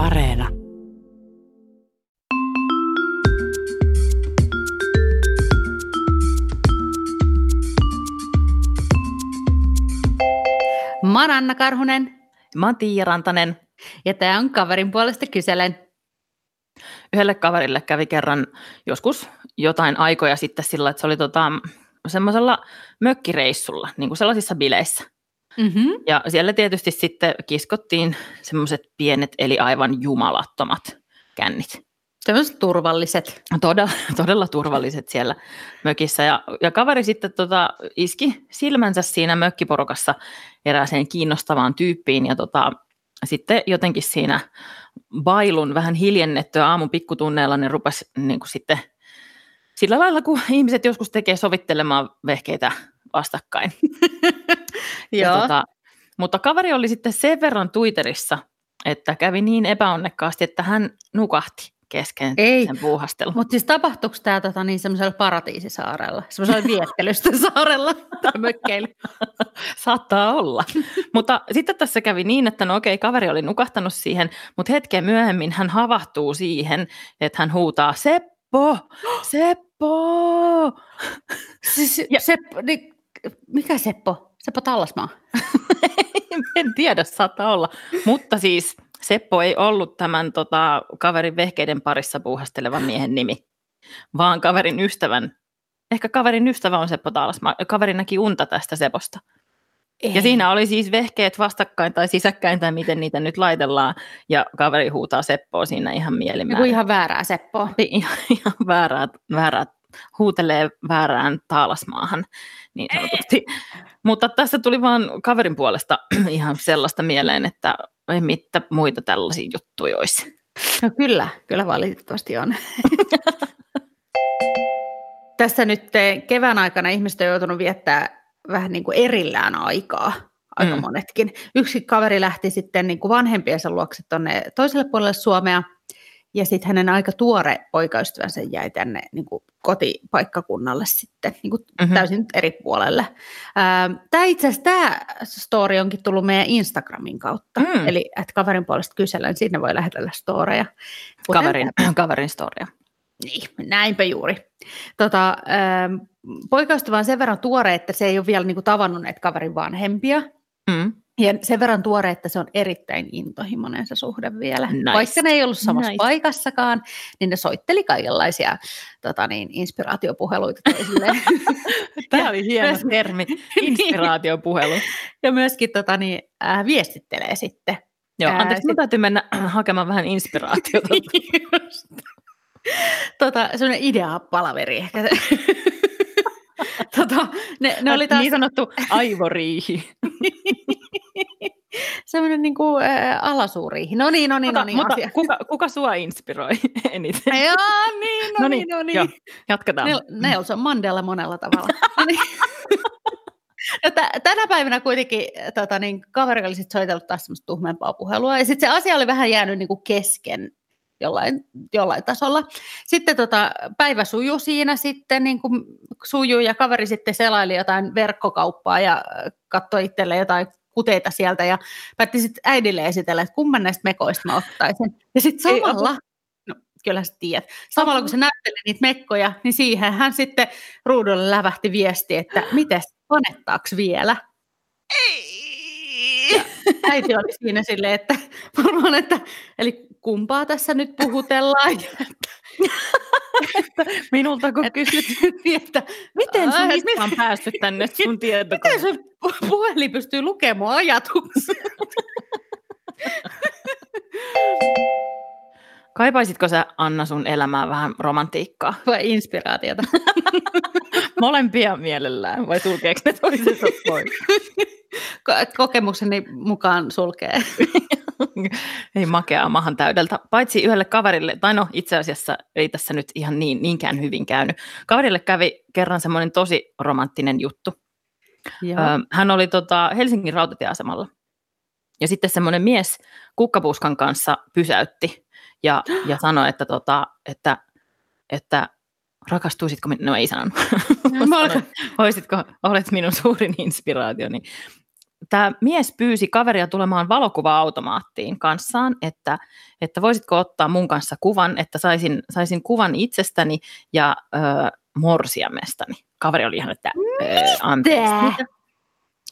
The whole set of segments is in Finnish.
Areena. Mä oon Anna Karhunen Mä oon Tiia Rantanen. ja tämä on kaverin puolesta kyselen. Yhdelle kaverille kävi kerran joskus jotain aikoja sitten sillä, että se oli tota, semmoisella mökkireissulla, niin kuin sellaisissa bileissä. Mm-hmm. Ja siellä tietysti sitten kiskottiin semmoiset pienet, eli aivan jumalattomat kännit. Sellaiset turvalliset. Todella, todella turvalliset siellä mökissä. Ja, ja kaveri sitten tota, iski silmänsä siinä mökkiporukassa erääseen kiinnostavaan tyyppiin. Ja tota, sitten jotenkin siinä bailun vähän hiljennettyä aamun pikkutunneilla ne rupesi niin kuin sitten sillä lailla, kun ihmiset joskus tekee sovittelemaan vehkeitä vastakkain. Ja Joo. tota, mutta kaveri oli sitten sen verran Twitterissä, että kävi niin epäonnekkaasti, että hän nukahti kesken Ei. sen puuhastelun. Mutta siis tapahtuuko tämä tota, niin semmoisella paratiisisaarella, semmoisella viettelystä saarella tai mökkeillä? Saattaa olla. mutta sitten tässä kävi niin, että no okei, kaveri oli nukahtanut siihen, mutta hetken myöhemmin hän havahtuu siihen, että hän huutaa Seppo, Seppo. Siis, Ja- ja... Seppo, niin, mikä Seppo? Seppo Tallasmaa. en tiedä, saattaa olla. Mutta siis Seppo ei ollut tämän tota, kaverin vehkeiden parissa puuhastelevan miehen nimi, vaan kaverin ystävän. Ehkä kaverin ystävä on Seppo Taalasmaa. Kaveri näki unta tästä Seposta. Ja siinä oli siis vehkeet vastakkain tai sisäkkäin tai miten niitä nyt laitellaan. Ja kaveri huutaa Seppoa siinä ihan Joku mielimään. ihan väärää Seppoa. ihan, ihan väärää, väärää, huutelee väärään taalasmaahan niin sanotusti. Mutta tässä tuli vaan kaverin puolesta ihan sellaista mieleen, että ei mitä muita tällaisia juttuja olisi. No kyllä, kyllä valitettavasti on. Tässä nyt kevään aikana ihmiset on joutunut viettää vähän niin kuin erillään aikaa, aika mm. monetkin. Yksi kaveri lähti sitten niin kuin vanhempiensa luokse tuonne toiselle puolelle Suomea, ja sitten hänen aika tuore poikaystävänsä jäi tänne niin kuin kotipaikkakunnalle sitten niin kuin Mhm. mm-hmm. täysin eri puolelle. Tämä itse asiassa tämä story onkin tullut meidän Instagramin kautta, Mm. eli että kaverin puolesta kysellään, sinne voi lähetellä storeja. Kuten Kaverin, kaverin storia. niin, näinpä juuri. Tota, ähm, poikaystävä on sen verran tuore, että se ei ole vielä niinku tavannut näitä kaverin vanhempia. Mm. Ja sen verran tuore, että se on erittäin intohimoinen se suhde vielä. Nice. Vaikka ne ei ollut samassa Nice. paikassakaan, niin ne soitteli kaikenlaisia tota niin, inspiraatiopuheluita toisilleen. Tämä oli hieno myös- termi, inspiraatiopuhelu. ja myöskin tota niin, äh, viestittelee sitten. Joo, anteeksi, sit- täytyy mennä hakemaan vähän inspiraatiota. Tota, semmoinen ideapalaveri ehkä. tota, ne, ne oli taas Niin sanottu aivoriihi. Semmoinen niin kuin, äh, alasuuriihi. No niin, no niin, no niin. mutta asia. kuka, kuka sua inspiroi eniten? Joo, niin, no, No niin, no niin. jatketaan. Nel- Nelson Mandela monella tavalla. No niin. No, tä- tänä päivänä kuitenkin tota, niin, kaveri oli sit soitellut taas semmoista tuhmempaa puhelua, ja sitten se asia oli vähän jäänyt niin kuin kesken jollain, jollain tasolla. Sitten tota, päivä sujuu siinä sitten, niin kuin sujuu, ja kaveri sitten selaili jotain verkkokauppaa ja katsoi itselleen jotain kuteita sieltä, ja päätti sitten äidille esitellä, että kumman näistä mekoista mä ottaisin. Ja sitten samalla, no kyllä sä tiedät, samalla kun se näytteli niitä mekkoja, niin siihen hän sitten ruudulle lävähti viesti, että mites, panettaako vielä? Äiti oli siinä silleen, että varmaan, että eli kumpaa tässä nyt puhutellaan. Minulta kun kysyt, että miten sun isä on päässyt tänne sun tietokoneeseen? miten se pu- puhelin pystyy lukemaan ajatuksia? Kaipaisitko sä, Anna, sun elämään vähän romantiikkaa? Vai inspiraatiota? Molempia mielellään, vai sulkeeko ne toisensa pois? Ko- Kokemukseni mukaan sulkee. ei makeaa mahan täydeltä, paitsi yhdelle kaverille, tai no itse asiassa ei tässä nyt ihan niin, niinkään hyvin käynyt. Kaverille kävi kerran semmoinen tosi romanttinen juttu. Joo. Hän oli tota Helsingin rautatieasemalla. Ja sitten semmoinen mies kukkapuskan kanssa pysäytti ja, ja sanoi, että, tota, että, että rakastuisitko minua, no ei sanonut. Olisitko, olet minun suurin inspiraationi. Tämä mies pyysi kaveria tulemaan valokuva-automaattiin kanssaan, että, että voisitko ottaa mun kanssa kuvan, että saisin, saisin kuvan itsestäni ja ö, morsiamestani. Kaveri oli ihan, että ö, anteeksi. Mitä?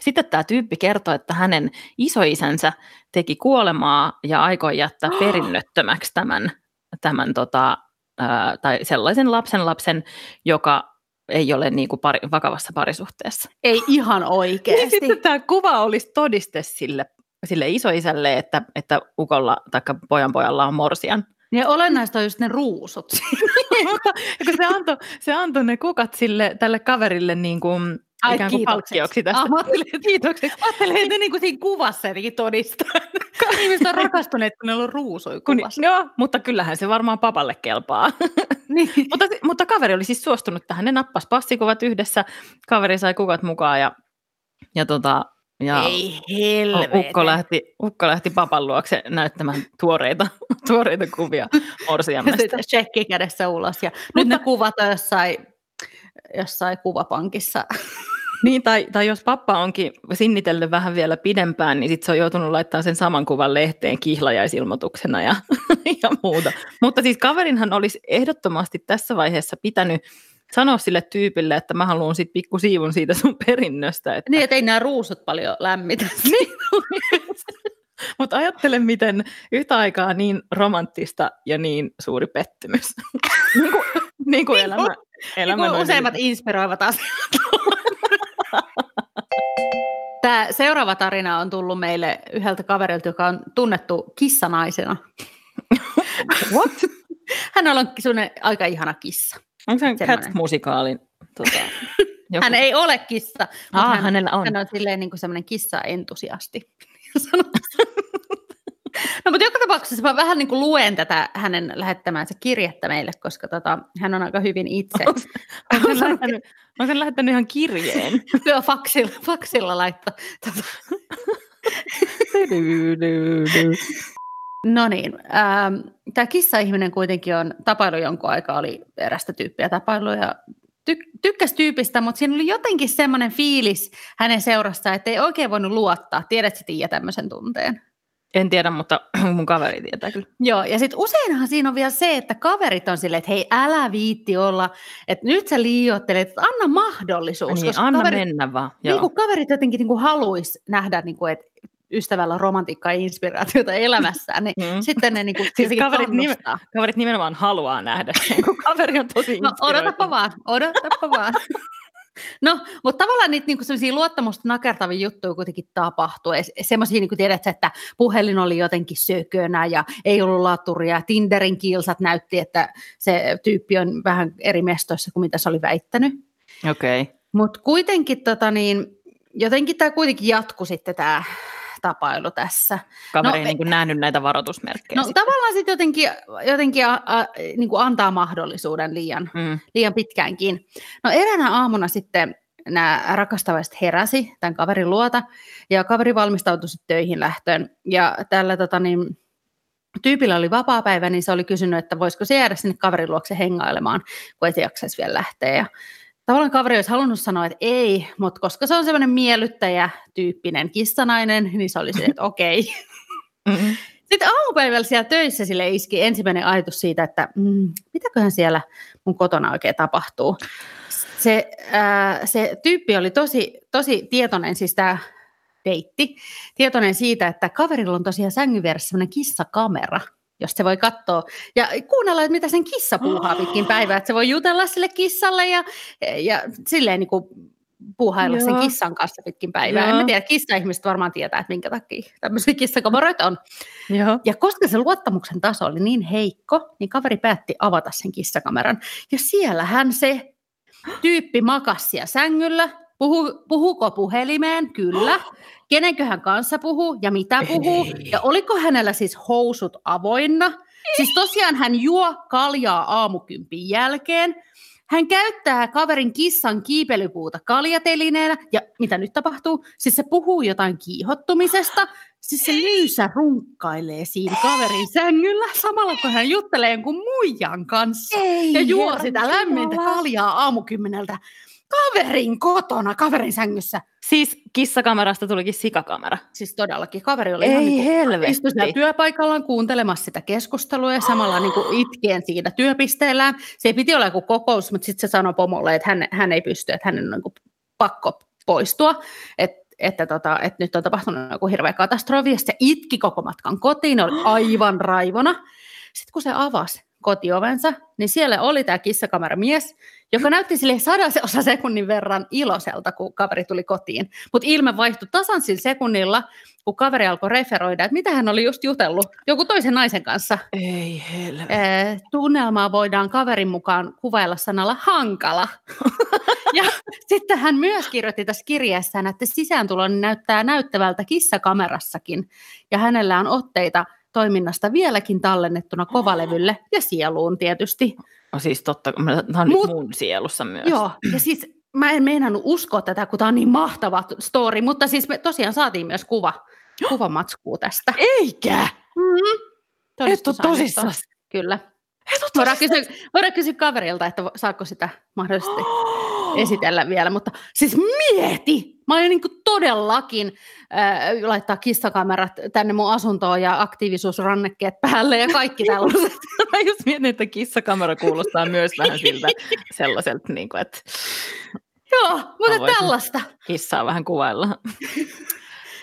Sitten tämä tyyppi kertoi, että hänen isoisänsä teki kuolemaa ja aikoi jättää perinnöttömäksi tämän, tämän tota, ää, tai sellaisen lapsen lapsen, joka ei ole niin kuin pari, vakavassa parisuhteessa. Ei ihan oikeasti. Niin sitten tämä kuva olisi todiste sille, sille isoisälle, että, että ukolla tai pojan pojalla on morsian. Ja olennaista on just ne ruusut. Niin, se antoi se antoi ne kukat sille, tälle kaverille niin kuin Ai, ikään kuin palkkioksi tästä. Ah, mä ajattelin, että kiitokseksi. Mä ajattelin, että niin kuin siinä kuvassa jotenkin todistaa. Ihmiset on rakastuneet, kun ne on ruusoi kuvassa. Joo, mutta kyllähän se varmaan papalle kelpaa. Niin. mutta, mutta kaveri oli siis suostunut tähän. Ne nappas passikuvat yhdessä. Kaveri sai kuvat mukaan ja, ja tota, ja Ei helvetä. Ukko lähti, Ukko lähti papan luokse näyttämään tuoreita, tuoreita kuvia morsiammesta. Sitten kädessä ulos. Ja Mutta, nyt ne kuvat jossain jossain kuvapankissa. Niin, tai, tai jos pappa onkin sinnitellyt vähän vielä pidempään, niin sitten se on joutunut laittamaan sen saman kuvan lehteen kihlajaisilmoituksena ja, ja muuta. Mutta siis kaverinhan olisi ehdottomasti tässä vaiheessa pitänyt sanoa sille tyypille, että mä haluan sitten pikku siivun siitä sun perinnöstä. Että... Niin, että ei nämä ruusut paljon lämmitä. niin, mutta ajattele, miten yhtä aikaa niin romanttista ja niin suuri pettymys. niin kuin, niin kuin elämä, elämä niin useimmat inspiroivat asiat. Tämä seuraava tarina on tullut meille yhdeltä kaverilta, joka on tunnettu kissanaisena. What? Hän on sellainen aika ihana kissa. Onko se Cats-musikaalin? Tota, joku? Hän ei ole kissa, mutta ah, hän, hänellä on. hän on silleen niin kuin sellainen kissa-entusiasti. No mutta joka tapauksessa mä vähän niin kuin luen tätä hänen lähettämäänsä kirjettä meille, koska tota, hän on aika hyvin itse. Onko sen lähettänyt, lähettänyt ihan kirjeen? Joo, faksilla, faksilla laittaa. Tota. no niin, ähm, tämä kissa-ihminen kuitenkin on tapailu jonkun aikaa, oli erästä tyyppiä tapailuja ty- tykkäsi tyypistä, mutta siinä oli jotenkin semmoinen fiilis hänen seurassa, että ei oikein voinut luottaa. Tiedätkö Tiia tämmöisen tunteen? En tiedä, mutta mun kaveri tietää kyllä. Joo, ja sitten useinhan siinä on vielä se, että kaverit on silleen, että hei, älä viitti olla, että nyt sä liioittelet, että anna mahdollisuus. Niin, anna kaverit, mennä vaan. Niin kuin kaverit jotenkin niin kuin haluaisi nähdä, niin kuin, että ystävällä romantiikkaa ja inspiraatiota elämässään, niin mm. sitten ne niin kuin siis kaverit, nime, kaverit nimenomaan haluaa nähdä sen, kun kaveri on tosi No odotapa vaan, odotapa vaan. No, mutta tavallaan niitä niinku luottamusta nakertavia juttuja kuitenkin tapahtuu. Semmoisia, niin tiedät, että puhelin oli jotenkin sökönä ja ei ollut laturia. Tinderin kilsat näytti, että se tyyppi on vähän eri mestoissa kuin mitä se oli väittänyt. Okei. Okay. Mutta kuitenkin tota niin, jotenkin tämä kuitenkin jatkui sitten tämä tapailu tässä. Kaveri no, ei niin kuin nähnyt näitä varoitusmerkkejä. No sitten. tavallaan sitten jotenkin, jotenkin a, a, niin kuin antaa mahdollisuuden liian, mm. liian pitkäänkin. No eräänä aamuna sitten nämä rakastavaiset heräsi tämän kaverin luota, ja kaveri valmistautui sitten töihin lähtöön. Ja tällä tota, niin, tyypillä oli vapaa päivä, niin se oli kysynyt, että voisiko se jäädä sinne kaverin luokse hengailemaan, kun ei se jaksaisi vielä lähteä. Ja tavallaan kaveri olisi halunnut sanoa, että ei, mutta koska se on semmoinen miellyttäjä-tyyppinen kissanainen, niin se oli se, että okei. Mm-hmm. Sitten aamupäivällä siellä töissä sille iski ensimmäinen ajatus siitä, että mm, mitäköhän siellä mun kotona oikein tapahtuu. Se, ää, se tyyppi oli tosi, tosi tietoinen, siis tämä deitti, tietoinen siitä, että kaverilla on tosiaan sängyn vieressä semmoinen kissakamera – jos se voi katsoa ja kuunnella, että mitä sen kissa puuhaa pitkin päivää, että se voi jutella sille kissalle ja, ja silleen niin kuin puuhailla Joo. sen kissan kanssa pitkin päivää. Joo. En tiedä, kissa-ihmiset varmaan tietää, että minkä takia tämmöisiä kissakameroita on. Joo. Ja koska se luottamuksen taso oli niin heikko, niin kaveri päätti avata sen kissakameran. Ja siellähän se tyyppi makasi siellä sängyllä, Puhu, puhuko puhelimeen? Kyllä. Kenenköhän kanssa puhuu ja mitä puhuu? Ja oliko hänellä siis housut avoinna? Siis tosiaan hän juo kaljaa aamukympin jälkeen. Hän käyttää kaverin kissan kiipelypuuta kaljatelineenä. Ja mitä nyt tapahtuu? Siis se puhuu jotain kiihottumisesta. Siis se lyysä runkkailee siinä kaverin sängyllä samalla kun hän juttelee jonkun muijan kanssa. Ei, ja juo sitä lämmintä kaljaa aamukymmeneltä. Kaverin kotona, kaverin sängyssä. Siis kissakamerasta tulikin sikakamera. Siis todellakin, kaveri oli Ei ihan niin kuin, helvetti. istui siellä työpaikallaan kuuntelemassa sitä keskustelua ja samalla niin kuin itkien siinä työpisteellään. Se piti olla joku kokous, mutta sitten se sanoi pomolle, että hän, hän ei pysty, että hänen on niin kuin pakko poistua. Et, että, tota, että nyt on tapahtunut joku hirveä katastrofi, ja se itki koko matkan kotiin, oli aivan raivona. Sitten kun se avasi kotiovensa, niin siellä oli tämä kissakameramies, joka näytti sille sadasosa sekunnin verran iloiselta, kun kaveri tuli kotiin. Mutta ilme vaihtui tasan sillä sekunnilla, kun kaveri alkoi referoida, että mitä hän oli just jutellut joku toisen naisen kanssa. Ei helvetti. Eh, tunnelmaa voidaan kaverin mukaan kuvailla sanalla hankala. ja sitten hän myös kirjoitti tässä kirjeessään, että sisääntulo näyttää näyttävältä kissakamerassakin. Ja hänellä on otteita toiminnasta vieläkin tallennettuna kovalevylle ja sieluun tietysti. No siis totta, tämä on Mut- mun sielussa myös. Joo, ja siis mä en meinannut uskoa tätä, kun tämä on niin mahtava story, mutta siis me tosiaan saatiin myös kuva, kuvamatskuu tästä. Eikä! Mm-hmm. Et oo tosissaan. Kyllä. Voidaan kysyä, voidaan kysyä kaverilta, että saako sitä mahdollisesti esitellä vielä, mutta siis mieti! Mä olin niin todellakin äh, laittaa kissakamerat tänne mun asuntoon ja aktiivisuusrannekkeet päälle ja kaikki tällaiset. Mä just mietin, että kissakamera kuulostaa myös vähän siltä sellaiselta, niin kuin, että Joo, mutta tällaista. kissaa vähän kuvailla.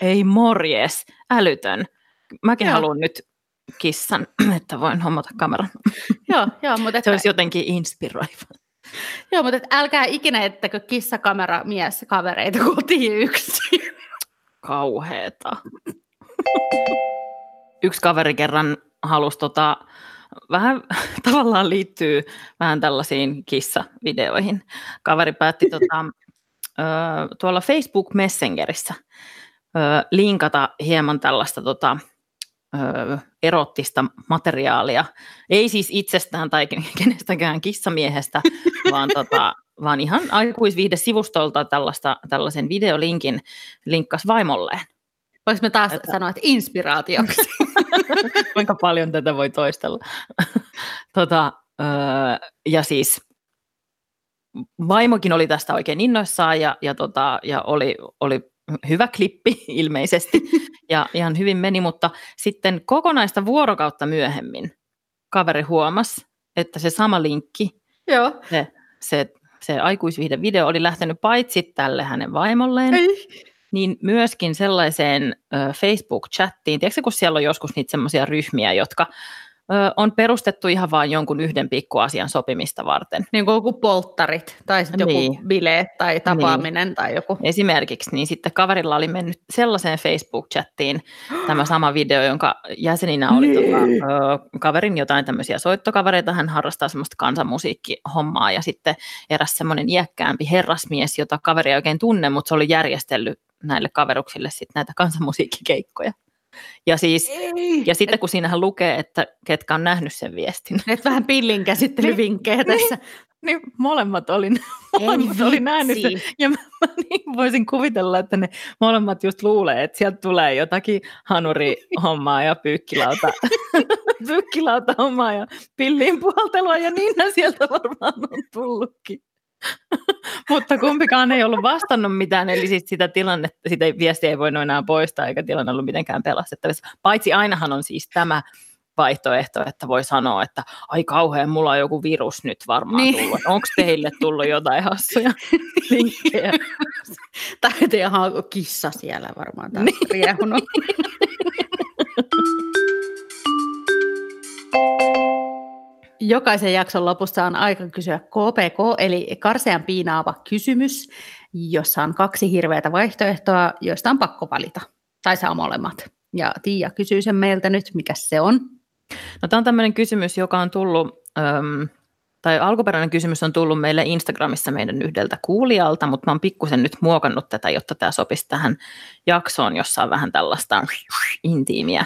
Ei morjes, älytön. Mäkin Joo. haluan nyt kissan, että voin hommata kameran. Joo, joo, mutta, Se olisi jotenkin inspiroiva. joo, mutta että älkää ikinä ettäkö kissakamera mies kavereita kotiin yksin. Kauheeta. Yksi kaveri kerran halusi tota, vähän tavallaan liittyy vähän tällaisiin kissavideoihin. Kaveri päätti tota, ö, tuolla Facebook Messengerissä ö, linkata hieman tällaista tota, erottista materiaalia. Ei siis itsestään tai kenestäkään kissamiehestä, vaan, tota, vaan ihan aikuisviihdesivustolta tällaista, tällaisen videolinkin linkkas vaimolleen. Voisi me taas Että- sanoa, että inspiraatioksi. Kuinka paljon tätä voi toistella. tota, öö, ja siis vaimokin oli tästä oikein innoissaan ja, ja, tota, ja oli, oli hyvä klippi ilmeisesti ja ihan hyvin meni, mutta sitten kokonaista vuorokautta myöhemmin kaveri huomasi, että se sama linkki, Joo. se, se, se aikuisviihde video oli lähtenyt paitsi tälle hänen vaimolleen, Ei. niin myöskin sellaiseen ö, Facebook-chattiin, tiedätkö kun siellä on joskus niitä semmoisia ryhmiä, jotka on perustettu ihan vain jonkun yhden pikkuasian sopimista varten. Niin kuin joku polttarit tai sitten joku Niin. bileet tai tapaaminen tai joku. Esimerkiksi, niin sitten kaverilla oli mennyt sellaiseen Facebook-chattiin tämä sama video, jonka jäseninä oli Niin. tota, ö, kaverin jotain tämmöisiä soittokavereita, hän harrastaa semmoista kansanmusiikkihommaa ja sitten eräs semmoinen iäkkäämpi herrasmies, jota kaveri ei oikein tunne, mutta se oli järjestellyt näille kaveruksille sitten näitä kansanmusiikkikeikkoja. Ja siis Ei. Ja sitten kun siinähän lukee, että ketkä on nähnyt sen viestin, Et vähän pillin käsittelyvinkkejä tässä. niin molemmat oli, molemmat oli nähnyt sen. Ja mä, mä niin voisin kuvitella, että ne molemmat just luulee, että sieltä tulee jotakin hanuri-hommaa ja pyykkilauta, pyykkilauta-hommaa ja pilliin puhaltelua ja niin sieltä varmaan on tullutkin. Mutta kumpikaan ei ollut vastannut mitään, eli siis sitä tilannetta, sitä viestiä ei voinut enää poistaa, eikä tilanne ollut mitenkään pelastettavissa. Paitsi ainahan on siis tämä vaihtoehto, että voi sanoa, että ai kauhean, mulla on joku virus nyt varmaan Niin. niin. tullut. Onko teille tullut jotain hassuja linkkejä? Tai että ihan kissa siellä varmaan taas Niin. riehunut. Jokaisen jakson lopussa on aika kysyä KPK, eli karsean piinaava kysymys, jossa on kaksi hirveätä vaihtoehtoa, joista on pakko valita. Tai saa molemmat. Ja Tiia kysyy sen meiltä nyt, mikä se on. No, tämä on tämmöinen kysymys, joka on tullut, äm, tai alkuperäinen kysymys on tullut meille Instagramissa meidän yhdeltä kuulijalta, mutta mä oon pikkusen nyt muokannut tätä, jotta tämä sopisi tähän jaksoon, jossa on vähän tällaista intiimiä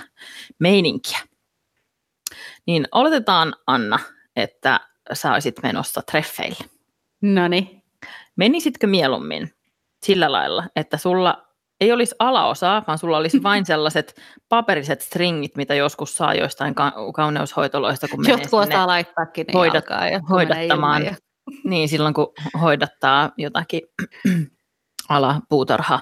meininkiä. Niin oletetaan, Anna, että sä olisit menossa treffeille. No niin. Menisitkö mieluummin sillä lailla, että sulla ei olisi alaosaa, vaan sulla olisi vain sellaiset paperiset stringit, mitä joskus saa joistain ka- kauneushoitoloista, kun menee Jotkut sinne osaa laittaakin ne hoidat- jotkut menee hoidattamaan ja- Niin, silloin kun hoidattaa jotakin alapuutarha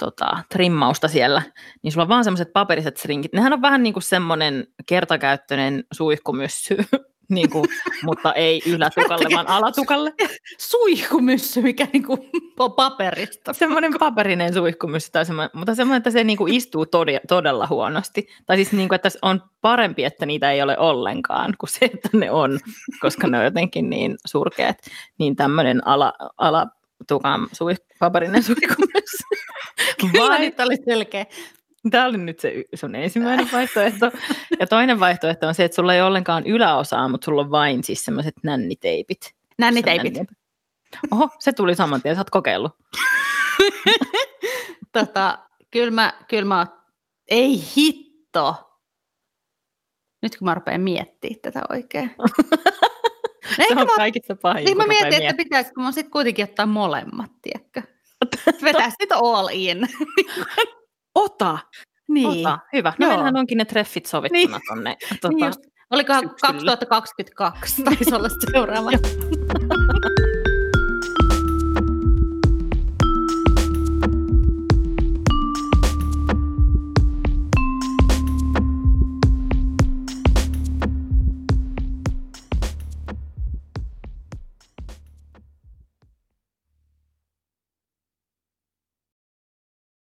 tota, trimmausta siellä, niin sulla on vaan semmoiset paperiset srinkit. Nehän on vähän niin kuin semmoinen kertakäyttöinen suihkumyssy, niin kuin, mutta ei ylätukalle, vaan alatukalle. Suihkumyssy, mikä niin kuin on paperista. Semmoinen paperinen suihkumyssy, tai semmoinen, mutta semmoinen, että se niin kuin istuu todella, todella huonosti. Tai siis niin kuin, että on parempi, että niitä ei ole ollenkaan, kuin se, että ne on, koska ne on jotenkin niin surkeat. Niin tämmöinen ala, ala tukan suih, paperinen suihkumyssy. Kyllä nyt oli selkeä. Tämä oli nyt se sun ensimmäinen vaihtoehto. Ja toinen vaihtoehto on se, että sulla ei ollenkaan yläosaa, mutta sulla on vain siis semmoiset nänniteipit. Nänniteipit. Oho, se tuli saman tien, sä oot kokeillut. tota, kyllä mä, kyllä mä, ei hitto. Nyt kun mä rupean miettimään tätä oikein. Se on mä, kaikista pahin. Niin mä mietin, että pitäisikö mä sitten kuitenkin ottaa molemmat, tiedätkö? Vetää sitä all in. Ota. Niin. Ota. Hyvä. No meillähän onkin ne treffit sovittuna niin. tonne. Tuota, niin just. Oliko 2022 taisi olla seuraava.